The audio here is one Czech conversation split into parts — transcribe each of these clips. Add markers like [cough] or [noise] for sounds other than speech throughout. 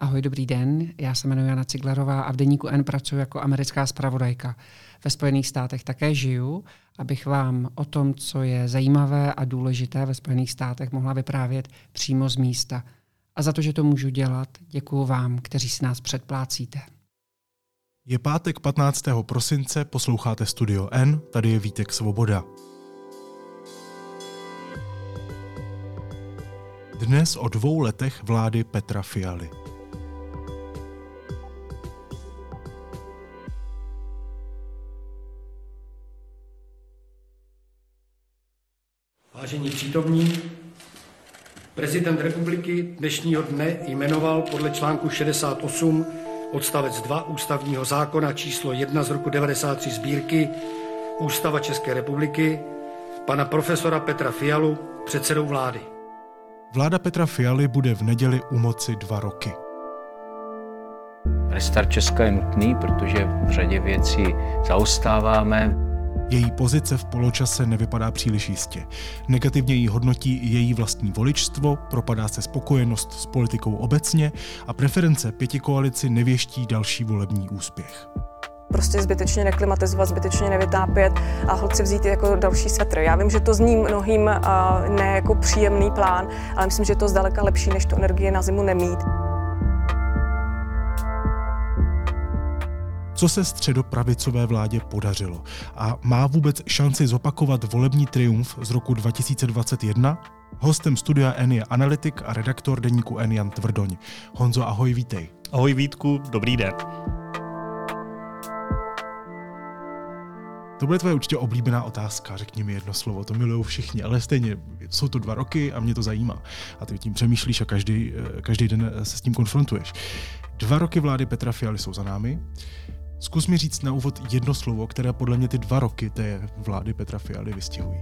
Ahoj, dobrý den. Já se jmenuji Jana Ciglerová a v Deníku N pracuji jako americká zpravodajka. Ve Spojených státech také žiju, abych vám o tom, co je zajímavé a důležité ve Spojených státech, mohla vyprávět přímo z místa. A za to, že to můžu dělat, děkuji vám, kteří si nás předplácíte. Je pátek 15. prosince, posloucháte Studio N, tady je Vítek Svoboda. Dnes o dvou letech vlády Petra Fialy. Vážení přítomní, prezident republiky dnešního dne jmenoval podle článku 68 odstavec 2 ústavního zákona číslo 1 z roku 93 sbírky Ústava České republiky pana profesora Petra Fialu předsedou vlády. Vláda Petra Fialy bude v neděli u moci dva roky. Restart Česka je nutný, protože v řadě věcí zaostáváme. Její pozice v poločase nevypadá příliš jistě. Negativně jí hodnotí její vlastní voličstvo, propadá se spokojenost s politikou obecně a preference pěti koalici nevěští další volební úspěch prostě zbytečně neklimatizovat, zbytečně nevytápět a holci vzít jako další svetr. Já vím, že to zní mnohým ne jako příjemný plán, ale myslím, že je to zdaleka lepší, než tu energii na zimu nemít. Co se středopravicové vládě podařilo a má vůbec šanci zopakovat volební triumf z roku 2021? Hostem studia N je analytik a redaktor deníku N Jan Tvrdoň. Honzo, ahoj, vítej. Ahoj Vítku, dobrý den. To bude tvoje určitě oblíbená otázka, řekni mi jedno slovo, to milují všichni, ale stejně jsou to dva roky a mě to zajímá. A ty tím přemýšlíš a každý, eh, každý den se s tím konfrontuješ. Dva roky vlády Petra Fialy jsou za námi. Zkus mi říct na úvod jedno slovo, které podle mě ty dva roky té vlády Petra Fialy vystihují.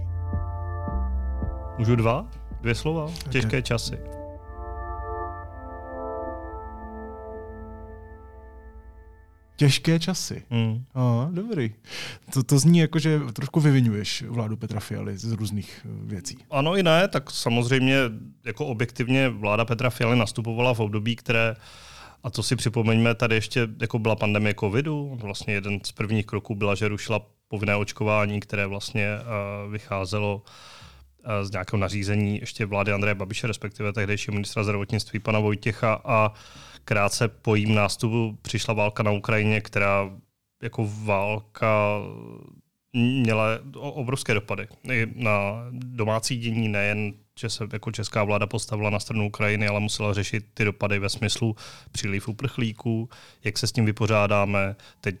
Můžu dva? Dvě slova? Těžké okay. časy. Těžké časy. Mm. A, dobrý. To, to zní jako, že trošku vyvinuješ vládu Petra Fialy z různých eh, věcí. Ano i ne, tak samozřejmě jako objektivně vláda Petra Fialy nastupovala v období, které a to si připomeňme, tady ještě jako byla pandemie covidu. Vlastně jeden z prvních kroků byla, že rušila povinné očkování, které vlastně uh, vycházelo uh, z nějakého nařízení ještě vlády Andreje Babiše, respektive tehdejšího ministra zdravotnictví pana Vojtěcha a krátce po jím nástupu přišla válka na Ukrajině, která jako válka měla obrovské dopady na domácí dění, nejen že se jako česká vláda postavila na stranu Ukrajiny, ale musela řešit ty dopady ve smyslu příliv uprchlíků, jak se s tím vypořádáme, teď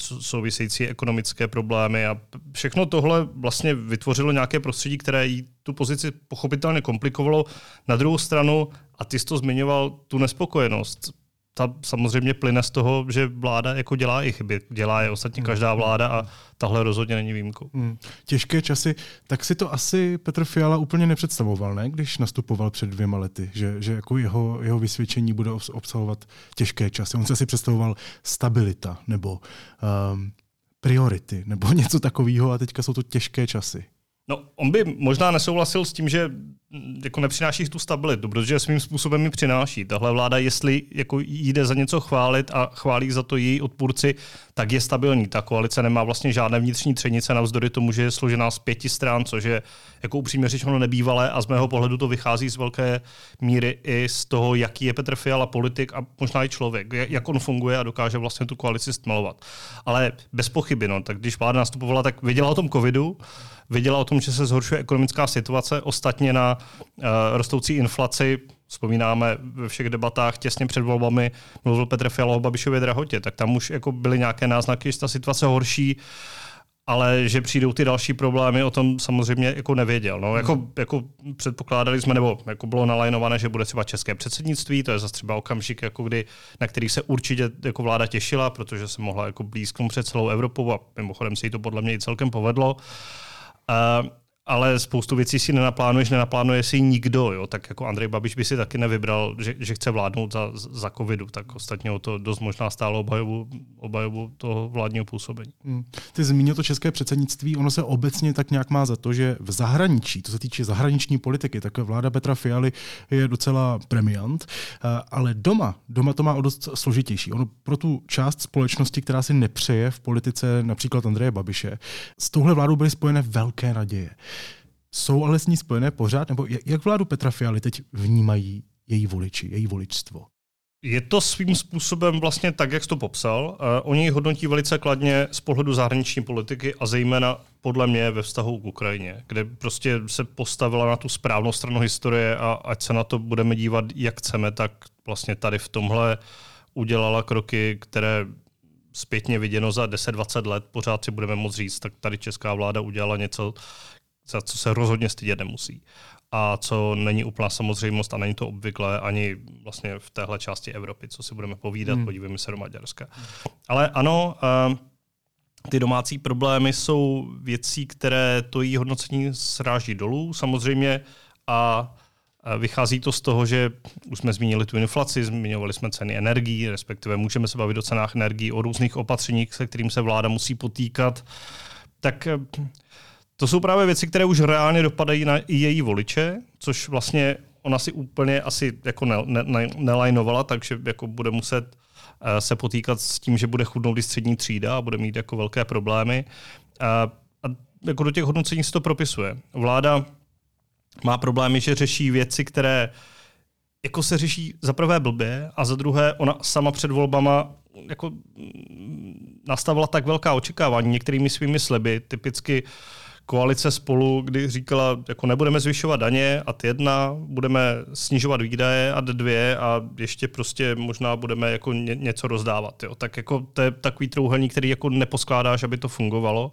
související ekonomické problémy a všechno tohle vlastně vytvořilo nějaké prostředí, které jí tu pozici pochopitelně komplikovalo. Na druhou stranu, a ty jsi to zmiňoval, tu nespokojenost ta samozřejmě plyne z toho, že vláda jako dělá i chyby. Dělá je ostatně každá vláda a tahle rozhodně není výjimkou. Hmm. Těžké časy, tak si to asi Petr Fiala úplně nepředstavoval, ne? když nastupoval před dvěma lety, že, že jako jeho, jeho vysvědčení bude obsahovat těžké časy. On se asi představoval stabilita nebo um, priority nebo [laughs] něco takového a teďka jsou to těžké časy. No, on by možná nesouhlasil s tím, že jako nepřináší tu stabilitu, protože svým způsobem mi přináší. Tahle vláda, jestli jako jde za něco chválit a chválí za to její odpůrci, tak je stabilní. Ta koalice nemá vlastně žádné vnitřní třenice, navzdory tomu, že je složená z pěti stran, což je jako upřímně řečeno nebývalé a z mého pohledu to vychází z velké míry i z toho, jaký je Petr Fiala politik a možná i člověk, jak on funguje a dokáže vlastně tu koalici stmelovat. Ale bez pochyby, no, tak když vláda nastupovala, tak věděla o tom covidu, věděla o tom, že se zhoršuje ekonomická situace, ostatně na uh, rostoucí inflaci Vzpomínáme ve všech debatách těsně před volbami mluvil Petr Fiala o Babišově drahotě, tak tam už jako byly nějaké náznaky, že ta situace horší, ale že přijdou ty další problémy, o tom samozřejmě jako nevěděl. No, jako, jako předpokládali jsme, nebo jako bylo nalajnované, že bude třeba české předsednictví, to je zase třeba okamžik, jako kdy, na který se určitě jako vláda těšila, protože se mohla jako blízknout před celou Evropou a mimochodem se jí to podle mě i celkem povedlo. Uh, Um, ale spoustu věcí si nenaplánuješ, nenaplánuje si nikdo. Jo? Tak jako Andrej Babiš by si taky nevybral, že, že chce vládnout za, za covidu, tak ostatně o to dost možná stálo obhajobu, obhajobu toho vládního působení. Hmm. Ty zmínil to české předsednictví, ono se obecně tak nějak má za to, že v zahraničí, to se týče zahraniční politiky, tak vláda Petra Fialy je docela premiant, eh, ale doma, doma to má o dost složitější. Ono pro tu část společnosti, která si nepřeje v politice například Andreje Babiše, s touhle vládou byly spojené velké naděje. Jsou ale s ní spojené pořád? Nebo jak vládu Petra Fialy teď vnímají její voliči, její voličstvo? Je to svým způsobem vlastně tak, jak jsi to popsal. Uh, oni ji hodnotí velice kladně z pohledu zahraniční politiky a zejména podle mě ve vztahu k Ukrajině, kde prostě se postavila na tu správnou stranu historie a ať se na to budeme dívat, jak chceme, tak vlastně tady v tomhle udělala kroky, které zpětně viděno za 10-20 let pořád si budeme moct říct, tak tady česká vláda udělala něco, za co se rozhodně stydět nemusí. A co není úplná samozřejmost a není to obvyklé ani vlastně v téhle části Evropy, co si budeme povídat, hmm. podívejme se do Maďarska. Ale ano, uh, ty domácí problémy jsou věcí, které to její hodnocení sráží dolů samozřejmě a Vychází to z toho, že už jsme zmínili tu inflaci, zmiňovali jsme ceny energií, respektive můžeme se bavit o cenách energií, o různých opatřeních, se kterým se vláda musí potýkat. Tak to jsou právě věci, které už reálně dopadají na i její voliče, což vlastně ona si úplně asi jako ne, ne, nelajnovala, takže jako bude muset eh, se potýkat s tím, že bude chudnout i střední třída a bude mít jako velké problémy. A, a jako do těch hodnocení se to propisuje. Vláda má problémy, že řeší věci, které jako se řeší za prvé blbě a za druhé ona sama před volbama jako nastavila tak velká očekávání některými svými sliby, typicky koalice spolu, kdy říkala, jako nebudeme zvyšovat daně a jedna, budeme snižovat výdaje a dvě a ještě prostě možná budeme jako ně, něco rozdávat. Jo. Tak jako to je takový trouhelník, který jako neposkládáš, aby to fungovalo.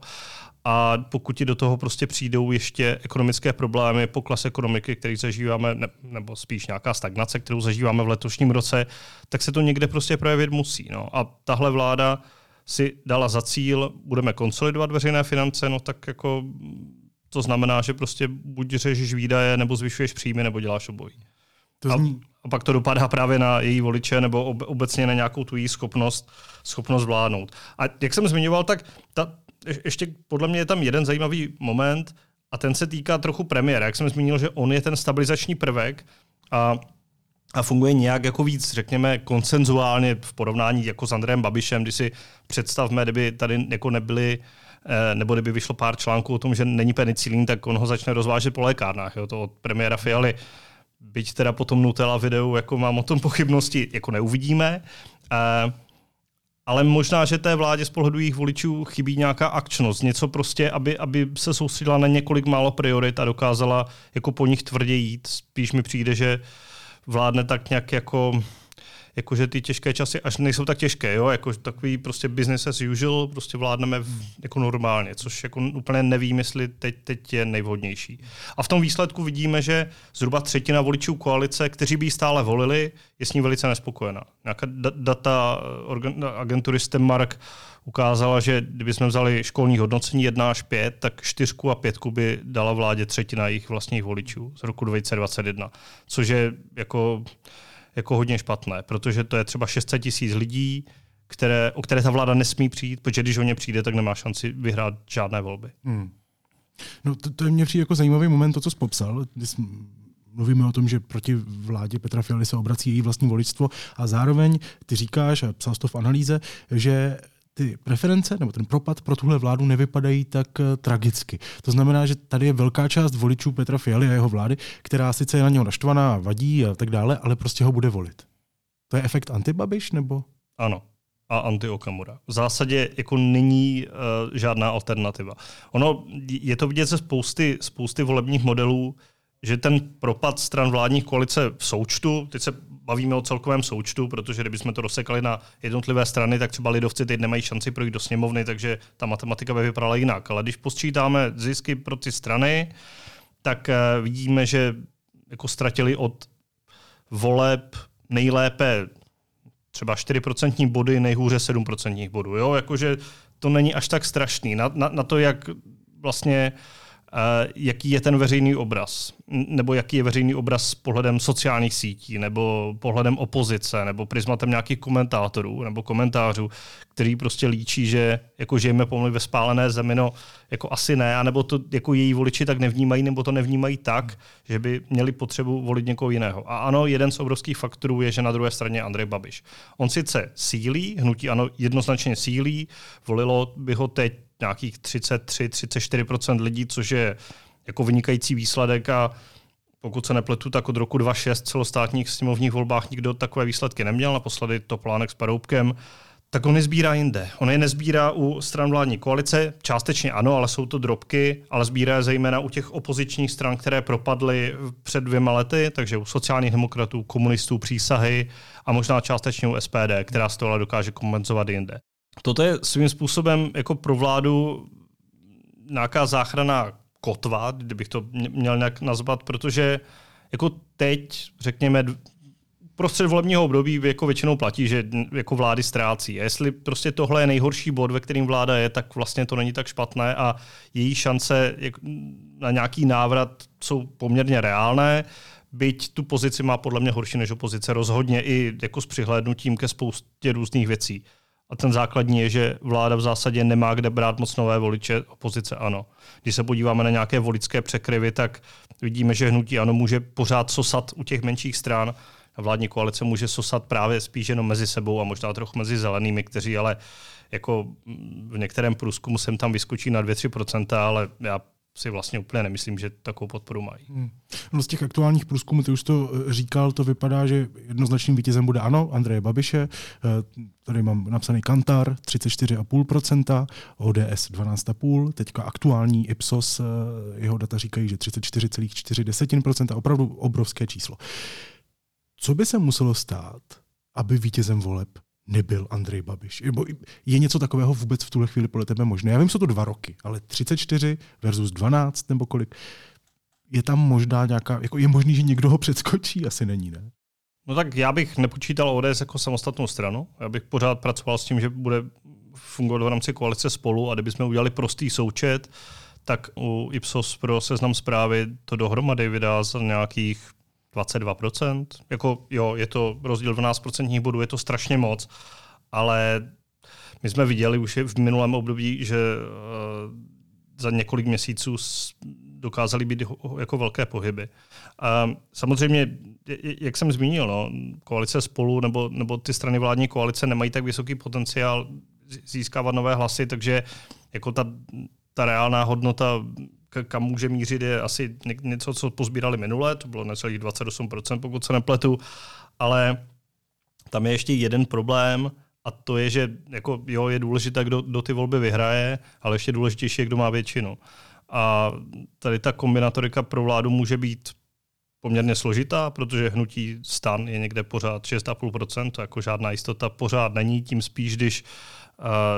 A pokud ti do toho prostě přijdou ještě ekonomické problémy, pokles ekonomiky, který zažíváme, ne, nebo spíš nějaká stagnace, kterou zažíváme v letošním roce, tak se to někde prostě projevit musí. No. A tahle vláda si dala za cíl, budeme konsolidovat veřejné finance, no tak jako to znamená, že prostě buď řešíš výdaje, nebo zvyšuješ příjmy, nebo děláš obojí. To zní... a, a pak to dopadá právě na její voliče nebo ob, obecně na nějakou tu její schopnost, schopnost vládnout. A jak jsem zmiňoval, tak ta, ještě podle mě je tam jeden zajímavý moment a ten se týká trochu premiéra. Jak jsem zmínil, že on je ten stabilizační prvek a a funguje nějak jako víc, řekněme, konsenzuálně v porovnání jako s Andrejem Babišem, když si představme, kdyby tady jako nebyly eh, nebo kdyby vyšlo pár článků o tom, že není penicilín, tak on ho začne rozvážet po lékárnách. Jo, to od premiéra Fialy. Byť teda potom Nutella videu, jako mám o tom pochybnosti, jako neuvidíme. Uh, ale možná, že té vládě z pohledu jejich voličů chybí nějaká akčnost, něco prostě, aby, aby se soustředila na několik málo priorit a dokázala jako po nich tvrdě jít. Spíš mi přijde, že vládne tak nějak jako jakože ty těžké časy až nejsou tak těžké, jo? Jako takový prostě business as usual, prostě vládneme v, jako normálně, což jako úplně nevím, jestli teď, teď je nejvhodnější. A v tom výsledku vidíme, že zhruba třetina voličů koalice, kteří by ji stále volili, je s ní velice nespokojená. Nějaká data agentury Stemmark ukázala, že kdybychom vzali školní hodnocení 1 až 5, tak 4 a 5 by dala vládě třetina jejich vlastních voličů z roku 2021, což je jako jako hodně špatné, protože to je třeba 600 tisíc lidí, které, o které ta vláda nesmí přijít, protože když o ně přijde, tak nemá šanci vyhrát žádné volby. Hmm. No to, to je mě přijde jako zajímavý moment, to, co jsi popsal. Když mluvíme o tom, že proti vládě Petra Fialy se obrací její vlastní voličstvo a zároveň ty říkáš, a psal jsi to v analýze, že ty preference nebo ten propad pro tuhle vládu nevypadají tak uh, tragicky. To znamená, že tady je velká část voličů Petra Fialy a jeho vlády, která sice je na něho naštvaná, vadí a tak dále, ale prostě ho bude volit. To je efekt antibabiš nebo? Ano, a anti-Okamura. V zásadě jako není uh, žádná alternativa. Ono je to vidět ze spousty, spousty volebních modelů, že ten propad stran vládních koalice v součtu, teď se bavíme o celkovém součtu, protože kdybychom to rozsekali na jednotlivé strany, tak třeba lidovci teď nemají šanci projít do sněmovny, takže ta matematika by vypadala jinak. Ale když posčítáme zisky pro ty strany, tak eh, vidíme, že jako ztratili od voleb nejlépe třeba 4% body, nejhůře 7% bodů. Jo? Jakože to není až tak strašný. Na, na, na to, jak vlastně jaký je ten veřejný obraz, nebo jaký je veřejný obraz s pohledem sociálních sítí, nebo pohledem opozice, nebo prismatem nějakých komentátorů, nebo komentářů, který prostě líčí, že jako žijeme pomalu ve spálené zemi, no jako asi ne, anebo to jako její voliči tak nevnímají, nebo to nevnímají tak, že by měli potřebu volit někoho jiného. A ano, jeden z obrovských faktorů je, že na druhé straně Andrej Babiš. On sice sílí, hnutí ano jednoznačně sílí, volilo by ho teď nějakých 33-34% lidí, což je jako vynikající výsledek a pokud se nepletu, tak od roku 2006 celostátních sněmovních volbách nikdo takové výsledky neměl, naposledy to plánek s Paroubkem, tak on je sbírá jinde. On je nezbírá u stran vládní koalice, částečně ano, ale jsou to drobky, ale sbírá je zejména u těch opozičních stran, které propadly před dvěma lety, takže u sociálních demokratů, komunistů, přísahy a možná částečně u SPD, která z toho dokáže kompenzovat jinde. Toto je svým způsobem jako pro vládu nějaká záchrana kotva, kdybych to měl nějak nazvat, protože jako teď, řekněme, prostřed volebního období jako většinou platí, že jako vlády ztrácí. A jestli prostě tohle je nejhorší bod, ve kterým vláda je, tak vlastně to není tak špatné a její šance na nějaký návrat jsou poměrně reálné byť tu pozici má podle mě horší než opozice rozhodně i jako s přihlédnutím ke spoustě různých věcí. A ten základní je, že vláda v zásadě nemá kde brát moc nové voliče, opozice ano. Když se podíváme na nějaké voličské překryvy, tak vidíme, že hnutí ano může pořád sosat u těch menších stran a vládní koalice může sosat právě spíš jenom mezi sebou a možná trochu mezi zelenými, kteří ale jako v některém průzkumu sem tam vyskočí na 2-3%, ale já si vlastně úplně nemyslím, že takovou podporu mají. Hmm. No z těch aktuálních průzkumů, ty už to eh, říkal, to vypadá, že jednoznačným vítězem bude ano, Andreje Babiše. Eh, tady mám napsaný Kantar 34,5%, ODS 12,5%, teďka aktuální Ipsos, eh, jeho data říkají, že 34,4%, opravdu obrovské číslo. Co by se muselo stát, aby vítězem voleb nebyl Andrej Babiš. Je něco takového vůbec v tuhle chvíli podle tebe možné? Já vím, jsou to dva roky, ale 34 versus 12 nebo kolik? Je tam možná nějaká, jako je možný, že někdo ho předskočí? Asi není, ne? No tak já bych nepočítal ODS jako samostatnou stranu. Já bych pořád pracoval s tím, že bude fungovat v rámci koalice spolu a kdybychom udělali prostý součet, tak u Ipsos pro seznam zprávy to dohromady vydá za nějakých 22%. Jako jo, je to rozdíl 12% bodů, je to strašně moc, ale my jsme viděli už v minulém období, že uh, za několik měsíců dokázali být jako velké pohyby. Uh, samozřejmě, jak jsem zmínil, no, koalice spolu nebo, nebo ty strany vládní koalice nemají tak vysoký potenciál získávat nové hlasy, takže jako ta, ta reálná hodnota kam může mířit, je asi něco, co pozbírali minule, to bylo necelých 28%, pokud se nepletu, ale tam je ještě jeden problém, a to je, že jako, jo, je důležité, kdo, kdo ty volby vyhraje, ale ještě důležitější je, kdo má většinu. A tady ta kombinatorika pro vládu může být poměrně složitá, protože hnutí stan je někde pořád 6,5%, to jako žádná jistota pořád není, tím spíš, když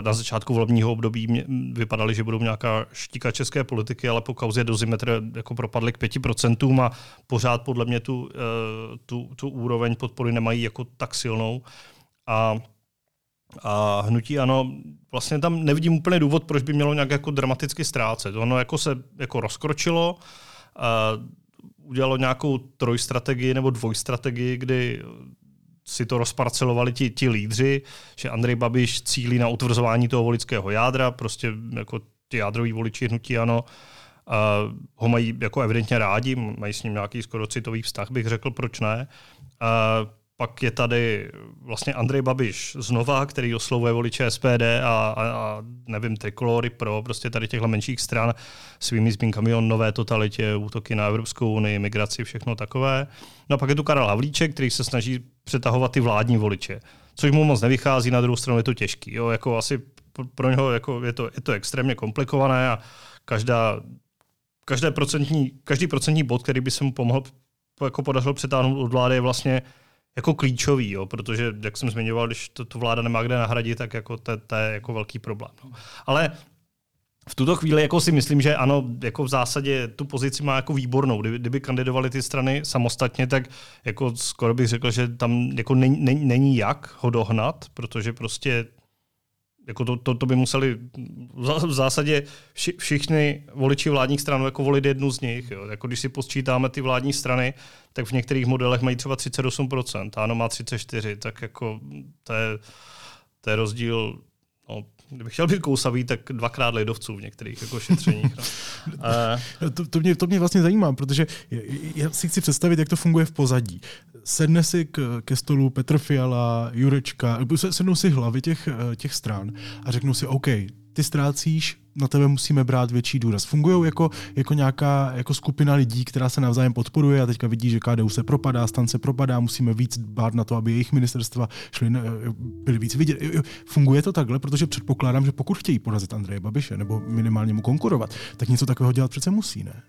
na začátku volebního období vypadaly, že budou nějaká štíka české politiky, ale po kauze dozimetr jako propadly k 5% a pořád podle mě tu, eh, tu, tu úroveň podpory nemají jako tak silnou. A a hnutí ano, vlastně tam nevidím úplně důvod, proč by mělo nějak jako dramaticky ztrácet. Ono jako se jako rozkročilo, udělalo nějakou trojstrategii nebo dvojstrategii, kdy si to rozparcelovali ti, ti lídři, že Andrej Babiš cílí na utvrzování toho volického jádra, prostě jako ty jádroví voliči hnutí ano, a ho mají jako evidentně rádi, mají s ním nějaký skoro citový vztah, bych řekl, proč ne. A pak je tady vlastně Andrej Babiš znova, který oslovuje voliče SPD a, a, a nevím, trikolory pro prostě tady těchto menších stran svými zmínkami o nové totalitě, útoky na Evropskou unii, migraci, všechno takové. No a pak je tu Karel Havlíček, který se snaží přetahovat ty vládní voliče, což mu moc nevychází, na druhou stranu je to těžký. Jo? Jako asi pro něho jako je, to, je to extrémně komplikované a každá, každé procentní, každý procentní bod, který by se mu pomohl jako podařilo přetáhnout od vlády, je vlastně jako klíčový, jo, protože, jak jsem zmiňoval, když to, to vláda nemá kde nahradit, tak jako to, to je jako velký problém. No. Ale v tuto chvíli jako si myslím, že ano, jako v zásadě tu pozici má jako výbornou. Kdyby, kdyby kandidovali ty strany samostatně, tak jako skoro bych řekl, že tam jako není, není, není jak ho dohnat, protože prostě jako to, to, to by museli v zásadě vši, všichni voliči vládních stran jako volit jednu z nich. Jo. Jako když si posčítáme ty vládní strany, tak v některých modelech mají třeba 38%, ano má 34%, tak jako to je, to je rozdíl kdybych chtěl být kousavý, tak dvakrát lidovců v některých jako šetřeních. No. [laughs] Uh, to, to, mě, to mě vlastně zajímá, protože já si chci představit, jak to funguje v pozadí. Sedne si k, ke stolu Petr Fiala, Jurečka, sednou si hlavy těch, těch stran a řeknou si, OK, ty ztrácíš, na tebe musíme brát větší důraz. Fungují jako, jako nějaká jako skupina lidí, která se navzájem podporuje a teďka vidí, že KDU se propadá, stan se propadá, musíme víc dbát na to, aby jejich ministerstva šly, byly víc vidět. Funguje to takhle, protože předpokládám, že pokud chtějí porazit Andreje Babiše nebo minimálně mu konkurovat, tak něco takového dělat přece musí, ne?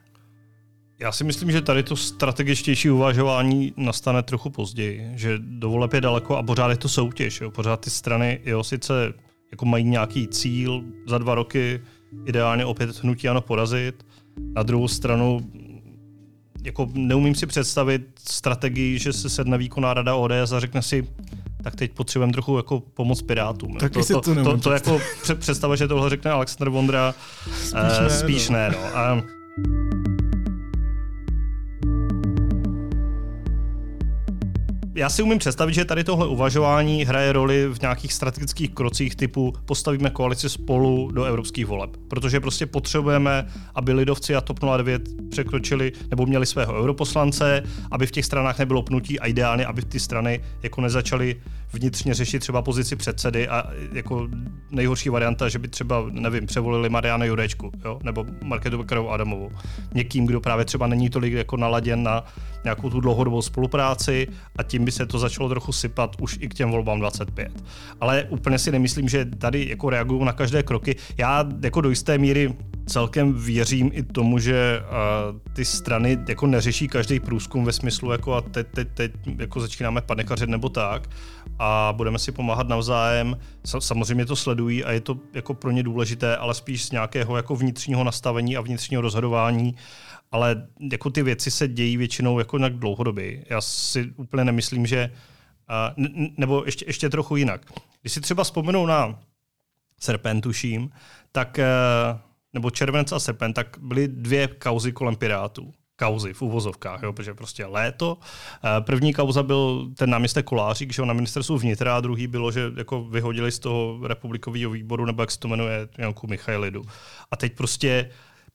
Já si myslím, že tady to strategičtější uvažování nastane trochu později, že dovoleb je daleko a pořád je to soutěž. Jo. Pořád ty strany, jo, sice jako mají nějaký cíl za dva roky, ideálně opět hnutí ano porazit. Na druhou stranu jako neumím si představit strategii, že se sedne výkonná rada ODS a řekne si, tak teď potřebujeme trochu jako pomoc Pirátům. Tak to, to, to, to, to jako představa, že tohle řekne Alexander Vondra, spíš eh, ne. Spíš no. ne no. A, já si umím představit, že tady tohle uvažování hraje roli v nějakých strategických krocích typu postavíme koalici spolu do evropských voleb. Protože prostě potřebujeme, aby lidovci a TOP 09 překročili nebo měli svého europoslance, aby v těch stranách nebylo pnutí a ideálně, aby ty strany jako nezačaly vnitřně řešit třeba pozici předsedy a jako nejhorší varianta, že by třeba, nevím, převolili Mariana Jurečku, jo? nebo Marketu Bekarovou Adamovou. Někým, kdo právě třeba není tolik jako naladěn na nějakou tu dlouhodobou spolupráci a tím by se to začalo trochu sypat už i k těm volbám 25. Ale úplně si nemyslím, že tady jako reagují na každé kroky. Já jako do jisté míry celkem věřím i tomu, že uh, ty strany jako neřeší každý průzkum ve smyslu jako a teď, teď, teď jako začínáme panikařit nebo tak a budeme si pomáhat navzájem. Samozřejmě to sledují a je to jako pro ně důležité, ale spíš z nějakého jako vnitřního nastavení a vnitřního rozhodování ale jako ty věci se dějí většinou jako nějak dlouhodobě. Já si úplně nemyslím, že uh, nebo ještě, ještě trochu jinak. Když si třeba vzpomenu na Serpentuším, tak uh, nebo Červenec a Serpent, tak byly dvě kauzy kolem Pirátů kauzy v uvozovkách, jo, protože prostě léto. První kauza byl ten náměstek Kolářík, že na ministerstvu vnitra, a druhý bylo, že jako vyhodili z toho republikového výboru, nebo jak se to jmenuje, Janku Michailidu. A teď prostě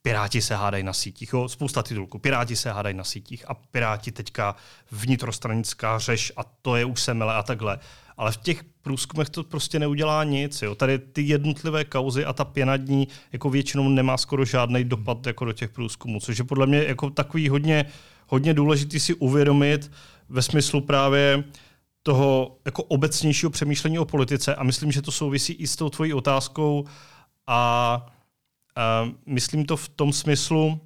Piráti se hádají na sítích. Jo? Spousta titulků. Piráti se hádají na sítích a Piráti teďka vnitrostranická řeš a to je už semele a takhle. Ale v těch průzkumech to prostě neudělá nic. Jo? Tady ty jednotlivé kauzy a ta pěna dní jako většinou nemá skoro žádný dopad jako do těch průzkumů, což je podle mě jako takový hodně, hodně důležitý si uvědomit ve smyslu právě toho jako obecnějšího přemýšlení o politice a myslím, že to souvisí i s tou tvojí otázkou a Uh, myslím to v tom smyslu,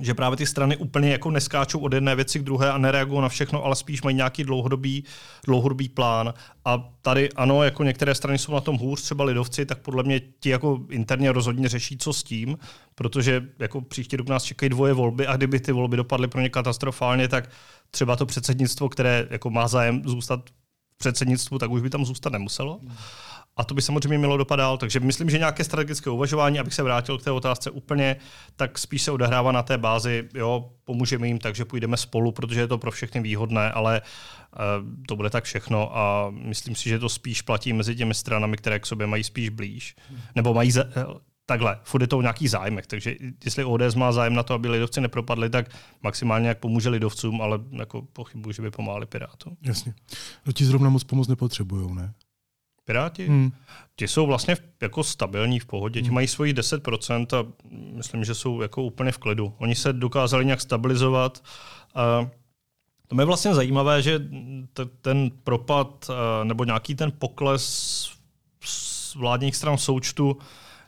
že právě ty strany úplně jako neskáčou od jedné věci k druhé a nereagují na všechno, ale spíš mají nějaký dlouhodobý, dlouhodobý plán. A tady ano, jako některé strany jsou na tom hůř, třeba lidovci, tak podle mě ti jako interně rozhodně řeší, co s tím, protože jako příští rok nás čekají dvoje volby a kdyby ty volby dopadly pro ně katastrofálně, tak třeba to předsednictvo, které jako má zájem zůstat v předsednictvu, tak už by tam zůstat nemuselo. A to by samozřejmě mělo dopad dál. Takže myslím, že nějaké strategické uvažování, abych se vrátil k té otázce úplně, tak spíš se odehrává na té bázi, jo, pomůžeme jim tak, že půjdeme spolu, protože je to pro všechny výhodné, ale uh, to bude tak všechno a myslím si, že to spíš platí mezi těmi stranami, které k sobě mají spíš blíž. Nebo mají za, eh, takhle, furt je to o nějakých zájmech, takže jestli ODS má zájem na to, aby lidovci nepropadli, tak maximálně jak pomůže lidovcům, ale jako pochybuji, že by pomáhali Pirátům. Jasně. No ti zrovna moc pomoc nepotřebují, ne? Piráti? Hmm. Ti jsou vlastně jako stabilní v pohodě, ti hmm. mají svoji 10% a myslím, že jsou jako úplně v klidu. Oni se dokázali nějak stabilizovat. A to je vlastně zajímavé, že t- ten propad nebo nějaký ten pokles vládních stran součtu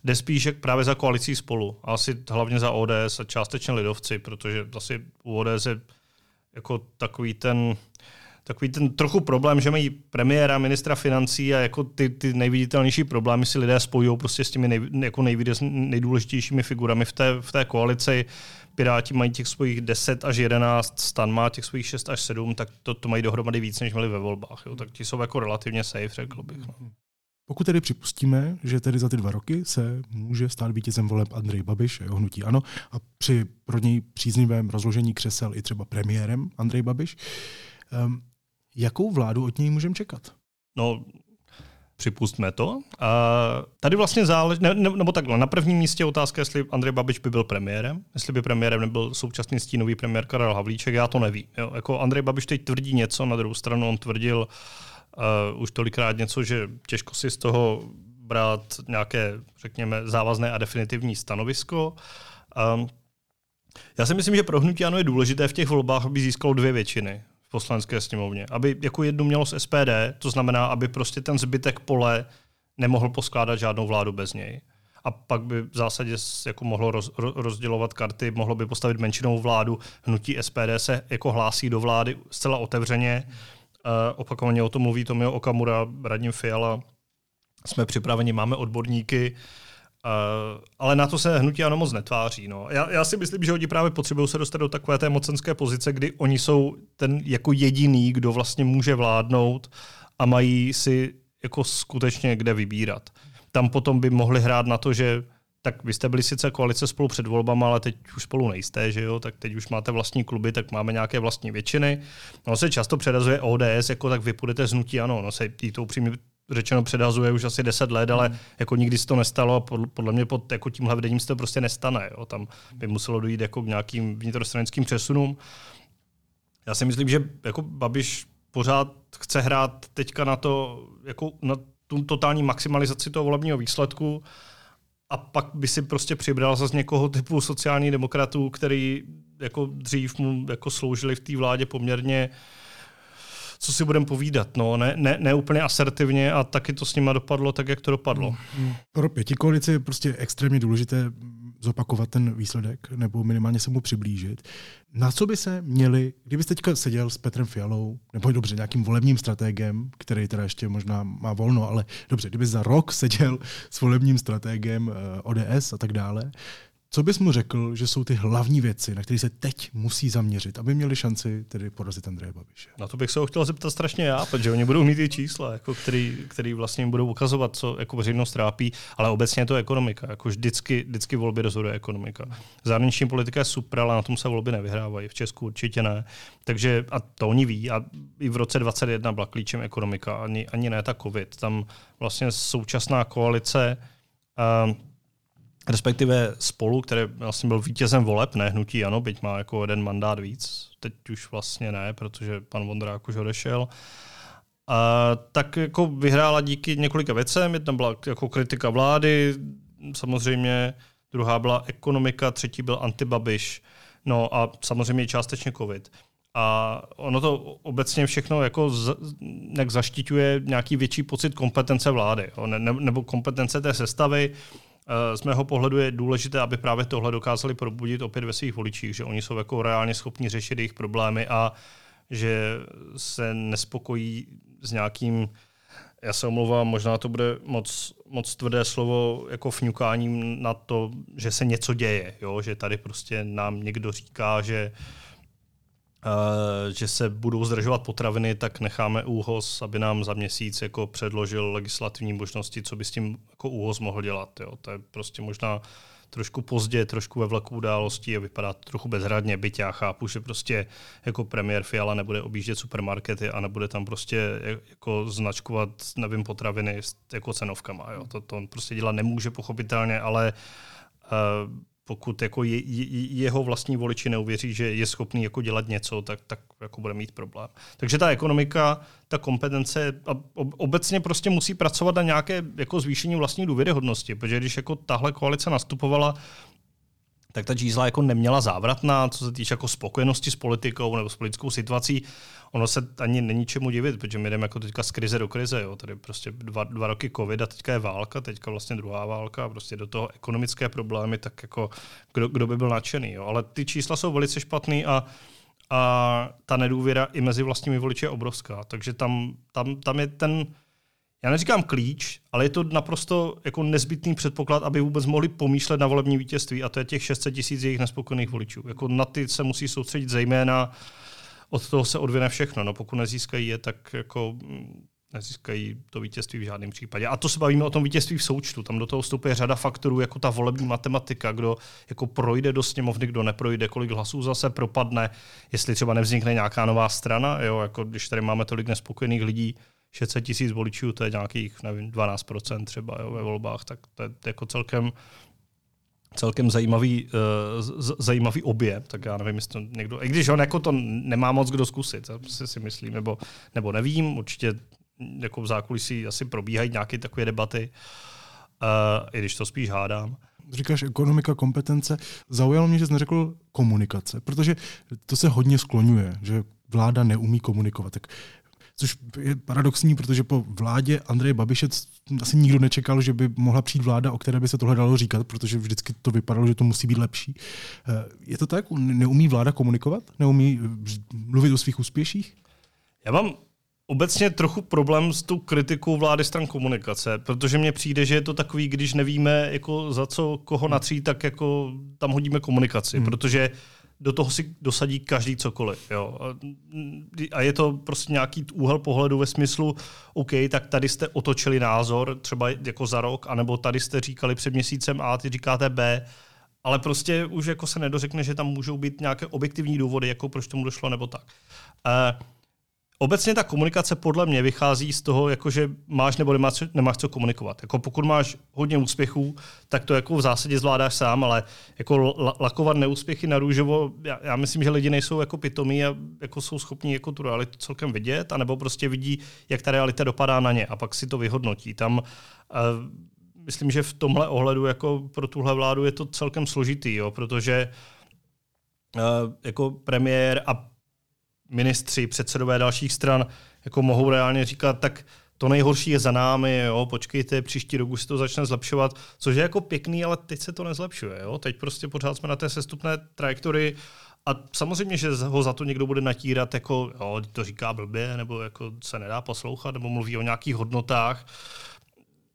jde spíš právě za koalicí spolu. A asi hlavně za ODS a částečně lidovci, protože asi u ODS je jako takový ten takový ten trochu problém, že mají premiéra, ministra financí a jako ty, ty nejviditelnější problémy si lidé spojují prostě s těmi nej, jako nejvíc, nejdůležitějšími figurami v té, v té koalici. Piráti mají těch svých 10 až 11, stan má těch svých 6 až 7, tak to, to mají dohromady víc, než měli ve volbách. Jo. Tak ti jsou jako relativně safe, řekl bych. No. Pokud tedy připustíme, že tedy za ty dva roky se může stát vítězem voleb Andrej Babiš jeho hnutí ano a při pro něj příznivém rozložení křesel i třeba premiérem Andrej Babiš, um, jakou vládu od něj můžeme čekat? No, připustme to. A tady vlastně záleží, ne, ne, nebo takhle, na prvním místě otázka, jestli Andrej Babiš by byl premiérem, jestli by premiérem nebyl současný stínový premiér Karel Havlíček, já to nevím. Jo. Jako Andrej Babiš teď tvrdí něco, na druhou stranu on tvrdil uh, už tolikrát něco, že těžko si z toho brát nějaké, řekněme, závazné a definitivní stanovisko. Um, já si myslím, že pro hnutí ano je důležité v těch volbách, aby získalo dvě většiny poslanecké sněmovně. Aby jako jednu mělo z SPD, to znamená, aby prostě ten zbytek pole nemohl poskládat žádnou vládu bez něj. A pak by v zásadě jako mohlo roz, rozdělovat karty, mohlo by postavit menšinovou vládu. Hnutí SPD se jako hlásí do vlády zcela otevřeně. Uh, opakovaně o tom mluví Tomio Okamura, Radim Fiala. Jsme připraveni, máme odborníky. Uh, ale na to se hnutí ano moc netváří. No. Já, já si myslím, že oni právě potřebují se dostat do takové té mocenské pozice, kdy oni jsou ten jako jediný, kdo vlastně může vládnout a mají si jako skutečně kde vybírat. Tam potom by mohli hrát na to, že tak vy jste byli sice koalice spolu před volbama, ale teď už spolu nejste, že jo, tak teď už máte vlastní kluby, tak máme nějaké vlastní většiny. No se často předazuje ODS, jako tak vy půjdete z hnutí, ano, no se jí to upřímně řečeno předhazuje už asi 10 let, ale mm. jako nikdy se to nestalo a podle mě pod jako tímhle vedením se to prostě nestane. Jo. Tam by muselo dojít jako k nějakým vnitrostranickým přesunům. Já si myslím, že jako Babiš pořád chce hrát teďka na to, jako na tu totální maximalizaci toho volebního výsledku a pak by si prostě přibral zase někoho typu sociální demokratů, který jako dřív mu jako sloužili v té vládě poměrně uh, co si budeme povídat. No, ne, ne, ne úplně asertivně a taky to s nima dopadlo tak, jak to dopadlo. Hmm. Pro pěti koalici je prostě extrémně důležité zopakovat ten výsledek nebo minimálně se mu přiblížit. Na co by se měli, kdybyste teďka seděl s Petrem Fialou, nebo dobře, nějakým volebním strategem, který teda ještě možná má volno, ale dobře, kdyby za rok seděl s volebním strategem eh, ODS a tak dále, co bys mu řekl, že jsou ty hlavní věci, na které se teď musí zaměřit, aby měli šanci tedy porazit Andreje Babiše? Na to bych se ho chtěl zeptat strašně já, protože oni budou mít ty čísla, jako který, který vlastně budou ukazovat, co jako veřejnost trápí, ale obecně je to ekonomika. Jako vždycky, vždycky volby rozhoduje ekonomika. Zahraniční politika je super, ale na tom se volby nevyhrávají. V Česku určitě ne. Takže a to oni ví. A i v roce 2021 byla klíčem ekonomika, ani, ani ne ta COVID. Tam vlastně současná koalice uh, respektive spolu, který vlastně byl vítězem voleb, ne hnutí ano, byť má jako jeden mandát víc, teď už vlastně ne, protože pan Vondrák už odešel, a tak jako vyhrála díky několika věcem. Jedna byla jako kritika vlády, samozřejmě, druhá byla ekonomika, třetí byl antibabiš, no a samozřejmě částečně covid. A ono to obecně všechno jako z, jak zaštiťuje nějaký větší pocit kompetence vlády, ne, nebo kompetence té sestavy, z mého pohledu je důležité, aby právě tohle dokázali probudit opět ve svých voličích, že oni jsou jako reálně schopni řešit jejich problémy a že se nespokojí s nějakým, já se omlouvám, možná to bude moc, moc tvrdé slovo, jako fňukáním na to, že se něco děje, jo? že tady prostě nám někdo říká, že Uh, že se budou zdržovat potraviny, tak necháme úhoz, aby nám za měsíc jako předložil legislativní možnosti, co by s tím jako úhoz mohl dělat. Jo. To je prostě možná trošku pozdě, trošku ve vlaku událostí a vypadá to trochu bezhradně, byť já chápu, že prostě jako premiér Fiala nebude objíždět supermarkety a nebude tam prostě jako značkovat, nevím, potraviny jako cenovkama. Jo. To, to on prostě dělat nemůže pochopitelně, ale uh, pokud jako je, je, jeho vlastní voliči neuvěří, že je schopný jako dělat něco, tak, tak jako bude mít problém. Takže ta ekonomika, ta kompetence obecně prostě musí pracovat na nějaké jako zvýšení vlastní důvěryhodnosti, protože když jako tahle koalice nastupovala, tak ta čísla jako neměla závratná, co se týče jako spokojenosti s politikou nebo s politickou situací. Ono se ani není čemu divit, protože my jdeme jako teďka z krize do krize. Jo. Tady prostě dva, dva roky covid a teďka je válka, teďka vlastně druhá válka a prostě do toho ekonomické problémy, tak jako kdo, kdo by byl nadšený. Jo. Ale ty čísla jsou velice špatný a a ta nedůvěra i mezi vlastními voliči je obrovská. Takže tam, tam, tam je ten, já neříkám klíč, ale je to naprosto jako nezbytný předpoklad, aby vůbec mohli pomýšlet na volební vítězství a to je těch 600 tisíc jejich nespokojených voličů. Jako na ty se musí soustředit zejména, od toho se odvine všechno. No, pokud nezískají je, tak jako nezískají to vítězství v žádném případě. A to se bavíme o tom vítězství v součtu. Tam do toho vstupuje řada faktorů, jako ta volební matematika, kdo jako projde do sněmovny, kdo neprojde, kolik hlasů zase propadne, jestli třeba nevznikne nějaká nová strana, jo, jako když tady máme tolik nespokojených lidí, 600 tisíc voličů, to je nějakých, nevím, 12% třeba jo, ve volbách, tak to je jako celkem celkem zajímavý, uh, zajímavý objem, tak já nevím, jestli to někdo, i když on jako to nemá moc kdo zkusit, si, si myslím, nebo, nebo nevím, určitě jako v zákulisí asi probíhají nějaké takové debaty, uh, i když to spíš hádám. Říkáš ekonomika, kompetence. Zaujalo mě, že jsi neřekl komunikace, protože to se hodně skloňuje, že vláda neumí komunikovat. Tak což je paradoxní, protože po vládě Andreje Babiše asi nikdo nečekal, že by mohla přijít vláda, o které by se tohle dalo říkat, protože vždycky to vypadalo, že to musí být lepší. Eh, je to tak? Neumí vláda komunikovat? Neumí mluvit o svých úspěších? Já mám obecně trochu problém s tou kritikou vlády stran komunikace, protože mně přijde, že je to takový, když nevíme, jako za co koho natří, tak jako tam hodíme komunikaci, hmm. protože do toho si dosadí každý cokoliv. Jo. A je to prostě nějaký úhel pohledu ve smyslu, OK, tak tady jste otočili názor, třeba jako za rok, anebo tady jste říkali před měsícem A, ty říkáte B, ale prostě už jako se nedořekne, že tam můžou být nějaké objektivní důvody, jako proč tomu došlo, nebo tak. Uh, Obecně ta komunikace podle mě vychází z toho, jako že máš nebo nemáš, nemáš co komunikovat. Jako pokud máš hodně úspěchů, tak to jako v zásadě zvládáš sám, ale jako lakovat neúspěchy na růžovo, já, já myslím, že lidi nejsou jako pitomí a jako jsou schopni jako tu realitu celkem vidět, anebo prostě vidí, jak ta realita dopadá na ně a pak si to vyhodnotí. Tam uh, myslím, že v tomhle ohledu jako pro tuhle vládu je to celkem složitý, jo, protože uh, jako premiér a ministři, předsedové dalších stran jako mohou reálně říkat, tak to nejhorší je za námi, jo, počkejte, příští rok už se to začne zlepšovat, což je jako pěkný, ale teď se to nezlepšuje. Jo. Teď prostě pořád jsme na té sestupné trajektorii a samozřejmě, že ho za to někdo bude natírat, jako jo, to říká blbě, nebo jako se nedá poslouchat, nebo mluví o nějakých hodnotách.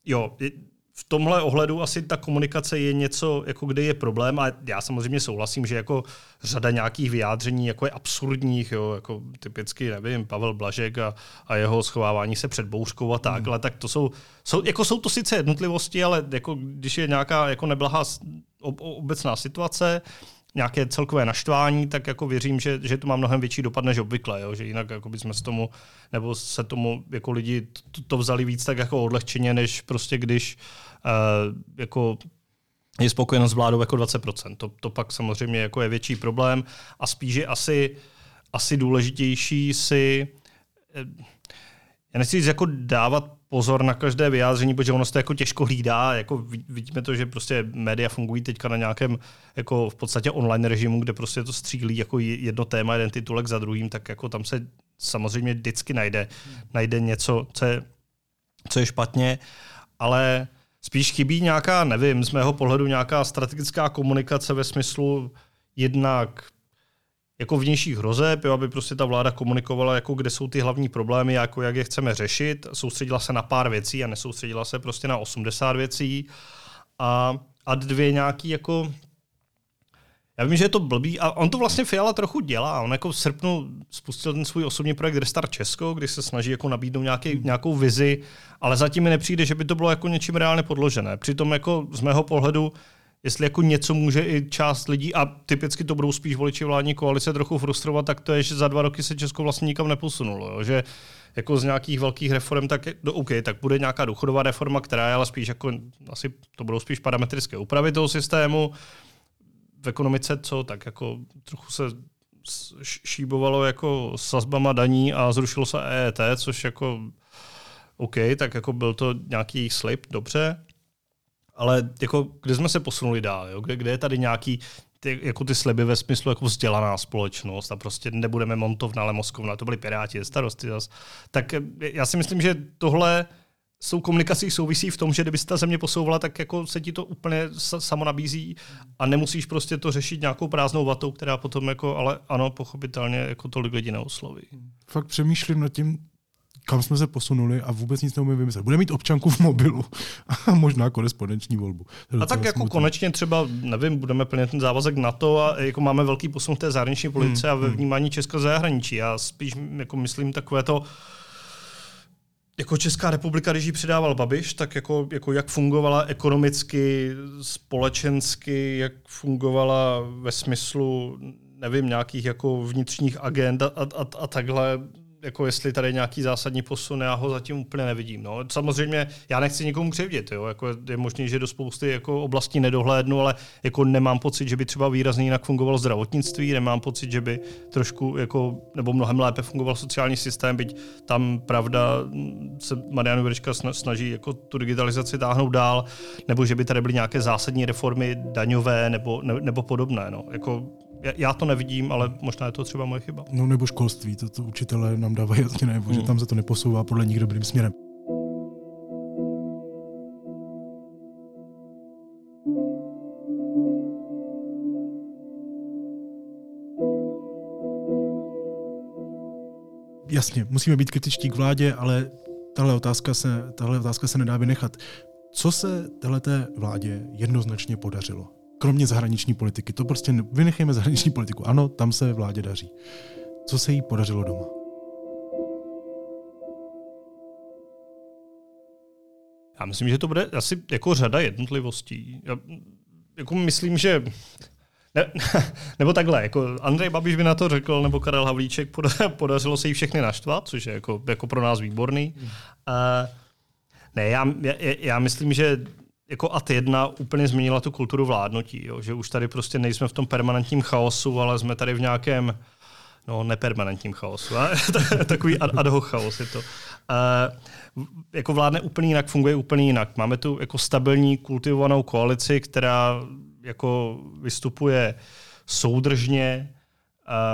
Jo, v tomhle ohledu asi ta komunikace je něco, jako kde je problém a já samozřejmě souhlasím, že jako řada nějakých vyjádření jako je absurdních, jo, jako typicky, nevím, Pavel Blažek a, a jeho schovávání se před bouřkou a tak, hmm. tak to jsou, jsou, jako jsou to sice jednotlivosti, ale jako když je nějaká jako neblahá obecná situace, nějaké celkové naštvání, tak jako věřím, že, že to má mnohem větší dopad než obvykle, jo? že jinak jako bychom se tomu, nebo se tomu jako lidi to, to vzali víc tak jako odlehčeně, než prostě když uh, jako je spokojenost s vládou jako 20%. To, to pak samozřejmě jako je větší problém a spíš je asi, asi důležitější si eh, já nechci říct jako dávat pozor na každé vyjádření, protože ono se to jako těžko hlídá. Jako vidíme to, že prostě média fungují teďka na nějakém jako v podstatě online režimu, kde prostě to střílí jako jedno téma, jeden titulek za druhým, tak jako tam se samozřejmě vždycky najde, najde něco, co je, co je špatně, ale spíš chybí nějaká, nevím, z mého pohledu nějaká strategická komunikace ve smyslu jednak jako vnějších hrozeb, jo, aby prostě ta vláda komunikovala, jako kde jsou ty hlavní problémy, jako jak je chceme řešit, soustředila se na pár věcí a nesoustředila se prostě na 80 věcí. A, a dvě nějaký jako já vím, že je to blbý a on to vlastně Fiala trochu dělá. On jako v srpnu spustil ten svůj osobní projekt Restart Česko, kdy se snaží jako nabídnout nějaký, hmm. nějakou vizi, ale zatím mi nepřijde, že by to bylo jako něčím reálně podložené. Přitom jako z mého pohledu jestli jako něco může i část lidí, a typicky to budou spíš voliči vládní koalice trochu frustrovat, tak to je, že za dva roky se Česko vlastně nikam neposunulo. Jo? Že jako z nějakých velkých reform, tak no, OK, tak bude nějaká důchodová reforma, která je ale spíš jako, asi to budou spíš parametrické úpravy toho systému. V ekonomice co, tak jako trochu se šíbovalo jako sazbama daní a zrušilo se EET, což jako OK, tak jako byl to nějaký slib, dobře ale jako, kde jsme se posunuli dál, jo? Kde, kde je tady nějaký ty, jako ty sliby ve smyslu jako vzdělaná společnost a prostě nebudeme montovna, ale moskovna, to byli piráti, starosti zas. Tak eh, já si myslím, že tohle s tou komunikací souvisí v tom, že kdyby se ta země posouvala, tak jako se ti to úplně samo nabízí a nemusíš prostě to řešit nějakou prázdnou vatou, která potom jako, ale ano, pochopitelně jako tolik lidí neosloví. Fakt přemýšlím nad tím, kam jsme se posunuli a vůbec nic neumím vymyslet. Bude mít občanku v mobilu a [laughs] možná korespondenční volbu. A tak jako smutný. konečně třeba, nevím, budeme plnit ten závazek na to a jako máme velký posun v té zahraniční politice hmm, a ve hmm. vnímání hmm. Česka zahraničí. Já spíš jako myslím takové to, jako Česká republika, když ji přidával Babiš, tak jako, jako jak fungovala ekonomicky, společensky, jak fungovala ve smyslu, nevím, nějakých jako vnitřních agent a, a, a takhle, jako jestli tady nějaký zásadní posun, já ho zatím úplně nevidím. No. Samozřejmě já nechci nikomu křivdit, jo. Jako je možné, že do spousty jako oblastí nedohlédnu, ale jako nemám pocit, že by třeba výrazně jinak fungovalo zdravotnictví, nemám pocit, že by trošku jako, nebo mnohem lépe fungoval sociální systém, byť tam pravda se Marianu Jurečka snaží jako tu digitalizaci táhnout dál, nebo že by tady byly nějaké zásadní reformy daňové nebo, ne, nebo podobné. No. Jako já to nevidím, ale možná je to třeba moje chyba. No nebo školství, to, to učitelé nám dávají jasně hmm. že tam se to neposouvá podle nich dobrým směrem. Jasně, musíme být kritičtí k vládě, ale tahle otázka se, tahle otázka se nedá vynechat. Co se této vládě jednoznačně podařilo? Kromě zahraniční politiky. To prostě vynechejme zahraniční politiku. Ano, tam se vládě daří. Co se jí podařilo doma? Já myslím, že to bude asi jako řada jednotlivostí. Já jako myslím, že ne, [laughs] nebo takhle, jako Andrej Babiš by na to řekl, nebo Karel Havlíček, podařilo se jí všechny naštvat, což je jako, jako pro nás výborný. Hmm. Uh, ne, já, já, já myslím, že jako AT 1 úplně změnila tu kulturu vládnutí, jo? že už tady prostě nejsme v tom permanentním chaosu, ale jsme tady v nějakém no nepermanentním chaosu, ale [laughs] takový ad, hoc chaos je to. Uh, jako vládne úplně jinak, funguje úplně jinak. Máme tu jako stabilní, kultivovanou koalici, která jako vystupuje soudržně,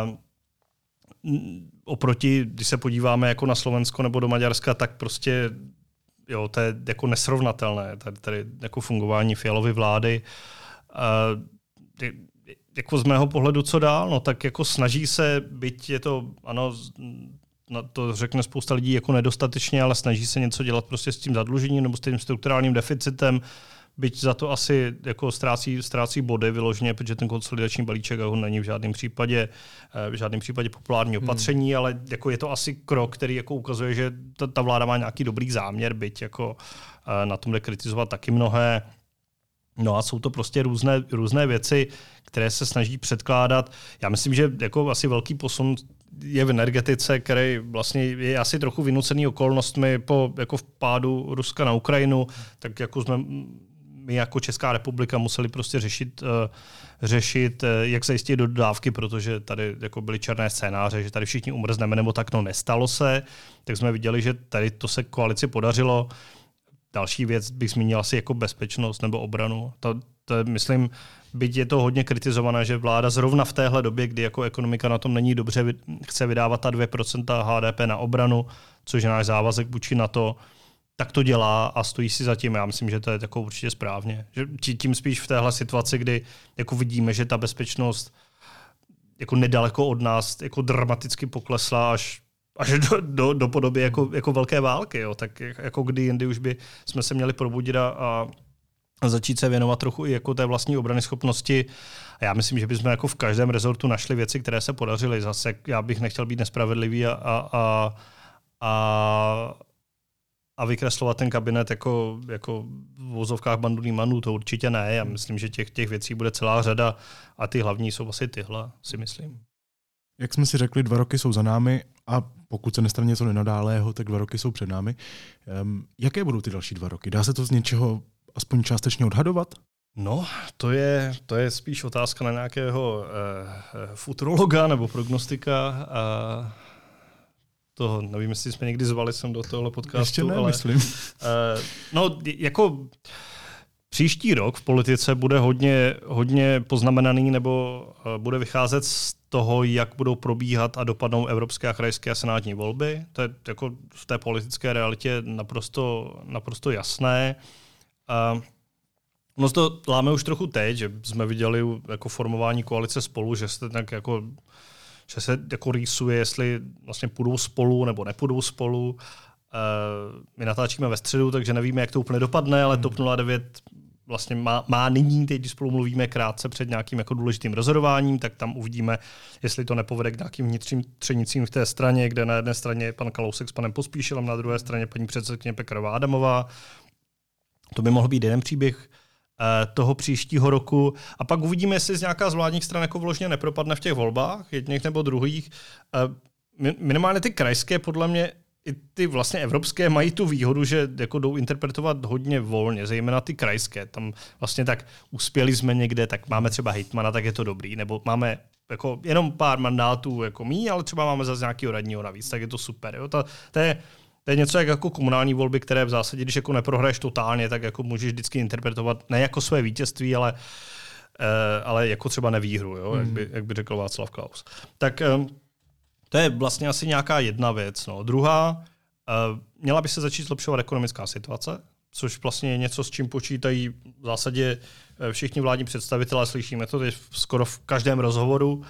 uh, oproti, když se podíváme jako na Slovensko nebo do Maďarska, tak prostě jo, to je jako nesrovnatelné, tady, tady jako fungování Fialovy vlády. Uh, jako z mého pohledu, co dál? No tak jako snaží se, byť je to, ano, na to řekne spousta lidí jako nedostatečně, ale snaží se něco dělat prostě s tím zadlužením nebo s tím strukturálním deficitem, byť za to asi jako ztrácí, ztrácí body vyloženě, protože ten konsolidační balíček ho není v žádném případě, eh, v žádném případě populární hmm. opatření, hmm. ale jako je to asi krok, který jako ukazuje, že ta, ta vláda má nějaký dobrý záměr, byť jako eh, na tom jde kritizovat taky mnohé. No a jsou to prostě různé, různé věci, které se snaží předkládat. Já myslím, že jako asi velký posun je v energetice, který vlastně je asi trochu vynucený okolnostmi po jako v pádu Ruska na Ukrajinu, tak jako jsme my jako Česká republika museli prostě řešit, uh, řešit uh, jak zajistit dodávky, protože tady jako byly černé scénáře, že tady všichni umrzneme, nebo tak, no nestalo se. Tak jsme viděli, že tady to se koalici podařilo. Další věc bych zmínil asi jako bezpečnost nebo obranu. To, to myslím, byť je to hodně kritizované, že vláda zrovna v téhle době, kdy jako ekonomika na tom není dobře, chce vydávat ta 2% HDP na obranu, což je náš závazek vůči na to, tak to dělá a stojí si za tím. Já myslím, že to je jako určitě správně. Že tím spíš v téhle situaci, kdy jako vidíme, že ta bezpečnost jako nedaleko od nás jako dramaticky poklesla až až do, do, do podoby jako, jako velké války, jo. tak jako kdy jindy už by jsme se měli probudit a, a začít se věnovat trochu i jako té vlastní obrany schopnosti. A já myslím, že bychom jako v každém rezortu našli věci, které se podařily. Zase já bych nechtěl být nespravedlivý a, a, a, a a vykreslovat ten kabinet jako, jako v vozovkách bandu manů, to určitě ne. Já myslím, že těch, těch věcí bude celá řada a ty hlavní jsou asi tyhle, si myslím. Jak jsme si řekli, dva roky jsou za námi a pokud se nestane něco nenadálého, tak dva roky jsou před námi. Um, jaké budou ty další dva roky? Dá se to z něčeho aspoň částečně odhadovat? No, to je, to je spíš otázka na nějakého uh, futurologa nebo prognostika. Uh, toho, nevím, jestli jsme někdy zvali sem do tohle podcastu. Ještě ne, ale, myslím. Uh, no, jako příští rok v politice bude hodně, hodně poznamenaný nebo uh, bude vycházet z toho, jak budou probíhat a dopadnou evropské a krajské a senátní volby. To je jako v té politické realitě naprosto, naprosto jasné. Uh, No to láme už trochu teď, že jsme viděli jako formování koalice spolu, že jste tak jako že se jako rýsuje, jestli vlastně půjdou spolu nebo nepůjdou spolu. Uh, my natáčíme ve středu, takže nevíme, jak to úplně dopadne, ale hmm. TOP 09 vlastně má, má nyní, teď když spolu mluvíme krátce před nějakým jako důležitým rozhodováním, tak tam uvidíme, jestli to nepovede k nějakým vnitřním třenicím v té straně, kde na jedné straně je pan Kalousek s panem Pospíšilem, na druhé straně paní předsedkyně Pekarová Adamová. To by mohl být jeden příběh eh, toho příštího roku. A pak uvidíme, jestli z nějaká z vládních stran jako vložně nepropadne v těch volbách, jedných nebo druhých. Eh, minimálně ty krajské podle mě i ty vlastně evropské mají tu výhodu, že jako jdou interpretovat hodně volně, zejména ty krajské. Tam vlastně tak uspěli jsme někde, tak máme třeba hejtmana, tak je to dobrý. Nebo máme jako jenom pár mandátů jako mý, ale třeba máme zase nějakého radního navíc, tak je to super. Jo? To, to, je, to je něco jak jako komunální volby, které v zásadě, když jako neprohraješ totálně, tak jako můžeš vždycky interpretovat ne jako své vítězství, ale, uh, ale jako třeba nevýhru, jo? Hmm. Jak, by, jak by řekl Václav Klaus. Tak um, to je vlastně asi nějaká jedna věc. No. Druhá, uh, měla by se začít zlepšovat ekonomická situace, což vlastně je něco, s čím počítají v zásadě eh, všichni vládní představitelé, slyšíme to teď skoro v každém rozhovoru,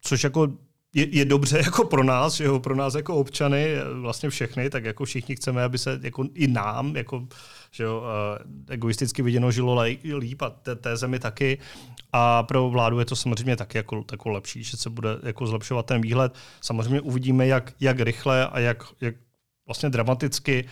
což jako je, je dobře [laughs] jako pro nás, že jo, pro nás jako občany, vlastně všechny, tak jako všichni chceme, aby se jako i nám, jako že jo, uh, egoisticky viděno žilo líp a té, té zemi taky. A pro vládu je to samozřejmě taky jako, jako lepší, že se bude jako zlepšovat ten výhled. Samozřejmě uvidíme, jak, jak rychle a jak, jak vlastně dramaticky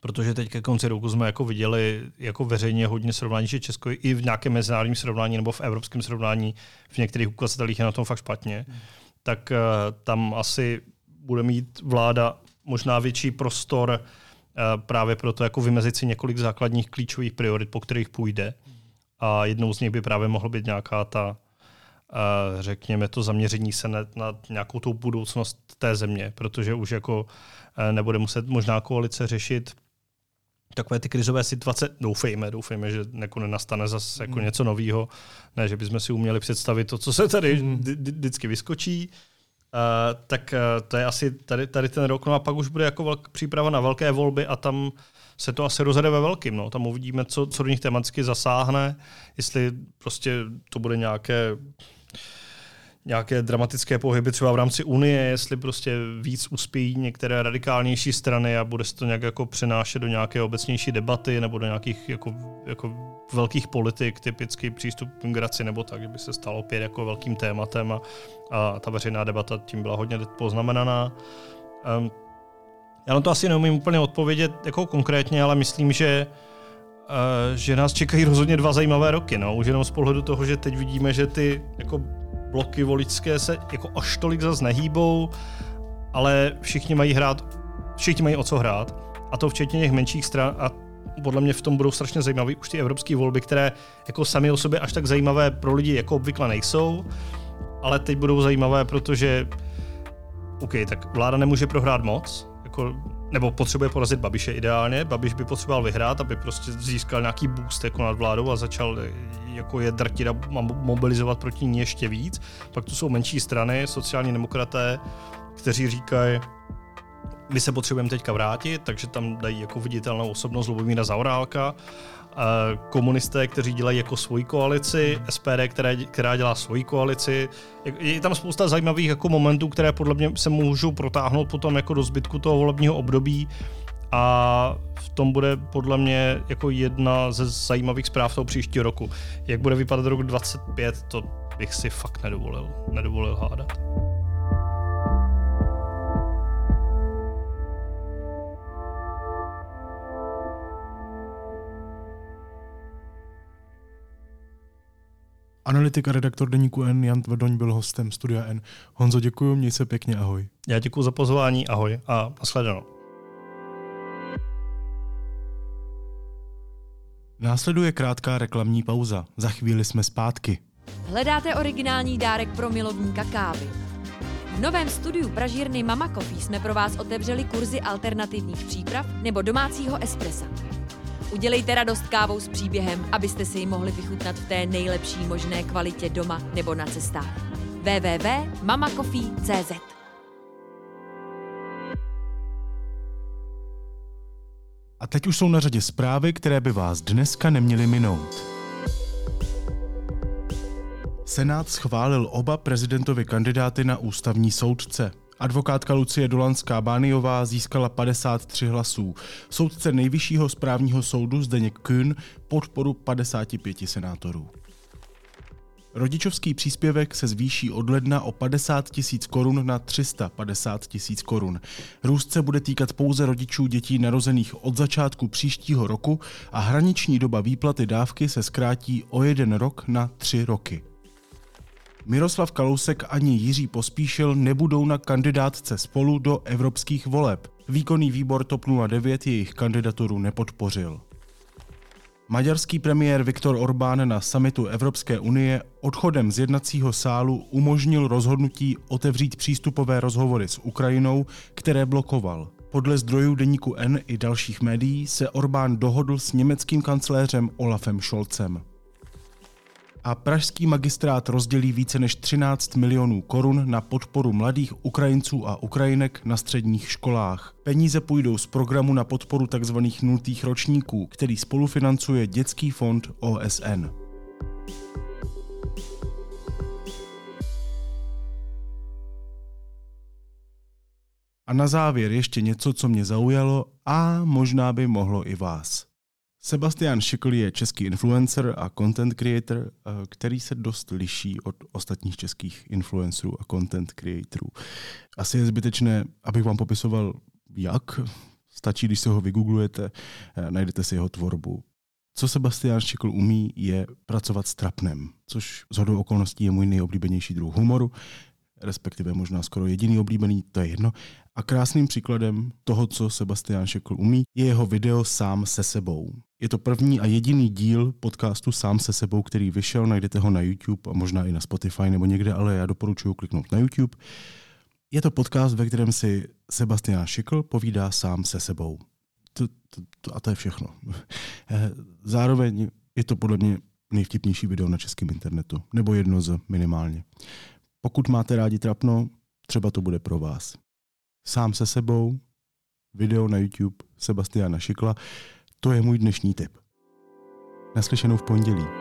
protože teď ke konci roku jsme jako viděli jako veřejně hodně srovnání, že Česko i v nějakém mezinárodním srovnání nebo v evropském srovnání v některých ukazatelích je na tom fakt špatně, hmm. Tak uh, tam asi bude mít vláda možná větší prostor uh, právě proto jako vymezit si několik základních klíčových priorit, po kterých půjde. A jednou z nich by právě mohla být nějaká ta, uh, řekněme, to zaměření se na, nějakou tou budoucnost té země, protože už jako nebude muset možná koalice řešit takové ty krizové situace, doufejme, doufejme, že jako nenastane zase jako mm. něco nového, ne, že bychom si uměli představit to, co se tady mm. vždycky vyskočí, uh, tak uh, to je asi tady, tady ten rok, no a pak už bude jako velk, příprava na velké volby a tam se to asi rozhede ve velkým, no. tam uvidíme, co, co do nich tematicky zasáhne, jestli prostě to bude nějaké nějaké dramatické pohyby třeba v rámci Unie, jestli prostě víc uspějí některé radikálnější strany a bude se to nějak jako přenášet do nějaké obecnější debaty nebo do nějakých jako, jako velkých politik, typický přístup k migraci nebo tak, že by se stalo opět jako velkým tématem a, a ta veřejná debata tím byla hodně poznamenaná. Um, já na to asi neumím úplně odpovědět jako konkrétně, ale myslím, že uh, že nás čekají rozhodně dva zajímavé roky. No. Už jenom z pohledu toho, že teď vidíme, že ty jako bloky voličské se jako až tolik zase nehýbou, ale všichni mají hrát, všichni mají o co hrát. A to včetně těch menších stran a podle mě v tom budou strašně zajímavé už ty evropské volby, které jako sami o sobě až tak zajímavé pro lidi jako obvykle nejsou, ale teď budou zajímavé, protože OK, tak vláda nemůže prohrát moc, jako nebo potřebuje porazit Babiše ideálně. Babiš by potřeboval vyhrát, aby prostě získal nějaký boost jako nad vládou a začal eh, jako je drtit a mobilizovat proti ní ještě víc. Pak tu jsou menší strany, sociální demokraté, kteří říkají, my se potřebujeme teďka vrátit, takže tam dají jako viditelnou osobnost Lubomíra Zaurálka komunisté, kteří dělají jako svoji koalici, SPD, které, která dělá svoji koalici. Je tam spousta zajímavých jako momentů, které podle mě se můžou protáhnout potom jako do zbytku toho volebního období a v tom bude podle mě jako jedna ze zajímavých zpráv toho příštího roku. Jak bude vypadat rok 25, to bych si fakt nedovolil, nedovolil hádat. Analytik a redaktor deníku N Jan Tvrdoň byl hostem Studia N. Honzo, děkuji, měj se pěkně, ahoj. Já děkuji za pozvání, ahoj a nashledanou. Následuje krátká reklamní pauza. Za chvíli jsme zpátky. Hledáte originální dárek pro milovníka kávy? V novém studiu pražírny Mama Coffee jsme pro vás otevřeli kurzy alternativních příprav nebo domácího espressa. Udělejte radost kávou s příběhem, abyste si ji mohli vychutnat v té nejlepší možné kvalitě doma nebo na cestách. www.mamacoffee.cz A teď už jsou na řadě zprávy, které by vás dneska neměly minout. Senát schválil oba prezidentovi kandidáty na ústavní soudce. Advokátka Lucie Dolanská Bániová získala 53 hlasů. Soudce nejvyššího správního soudu Zdeněk Kühn podporu 55 senátorů. Rodičovský příspěvek se zvýší od ledna o 50 tisíc korun na 350 tisíc korun. Růst se bude týkat pouze rodičů dětí narozených od začátku příštího roku a hraniční doba výplaty dávky se zkrátí o jeden rok na tři roky. Miroslav Kalousek ani Jiří Pospíšil nebudou na kandidátce spolu do evropských voleb. Výkonný výbor TOP 09 jejich kandidaturu nepodpořil. Maďarský premiér Viktor Orbán na samitu Evropské unie odchodem z jednacího sálu umožnil rozhodnutí otevřít přístupové rozhovory s Ukrajinou, které blokoval. Podle zdrojů deníku N i dalších médií se Orbán dohodl s německým kancléřem Olafem Scholzem a pražský magistrát rozdělí více než 13 milionů korun na podporu mladých Ukrajinců a Ukrajinek na středních školách. Peníze půjdou z programu na podporu tzv. nultých ročníků, který spolufinancuje Dětský fond OSN. A na závěr ještě něco, co mě zaujalo a možná by mohlo i vás. Sebastian Šikl je český influencer a content creator, eh, který se dost liší od ostatních českých influencerů a content creatorů. Asi je zbytečné, abych vám popisoval, jak. Stačí, když se ho vygooglujete, eh, najdete si jeho tvorbu. Co Sebastian Šikl umí, je pracovat s trapnem, což z hodou okolností je můj nejoblíbenější druh humoru, respektive možná skoro jediný oblíbený, to je jedno. A krásným příkladem toho, co Sebastian Šekl umí, je jeho video Sám se sebou. Je to první a jediný díl podcastu Sám se sebou, který vyšel, najdete ho na YouTube a možná i na Spotify nebo někde, ale já doporučuji kliknout na YouTube. Je to podcast, ve kterém si Sebastian Šikl povídá sám se sebou. To, to, to, a to je všechno. [laughs] Zároveň je to podle mě nejvtipnější video na českém internetu, nebo jedno z minimálně. Pokud máte rádi trapno, třeba to bude pro vás. Sám se sebou, video na YouTube Sebastiana Šikla, to je můj dnešní tip. Naslyšenou v pondělí.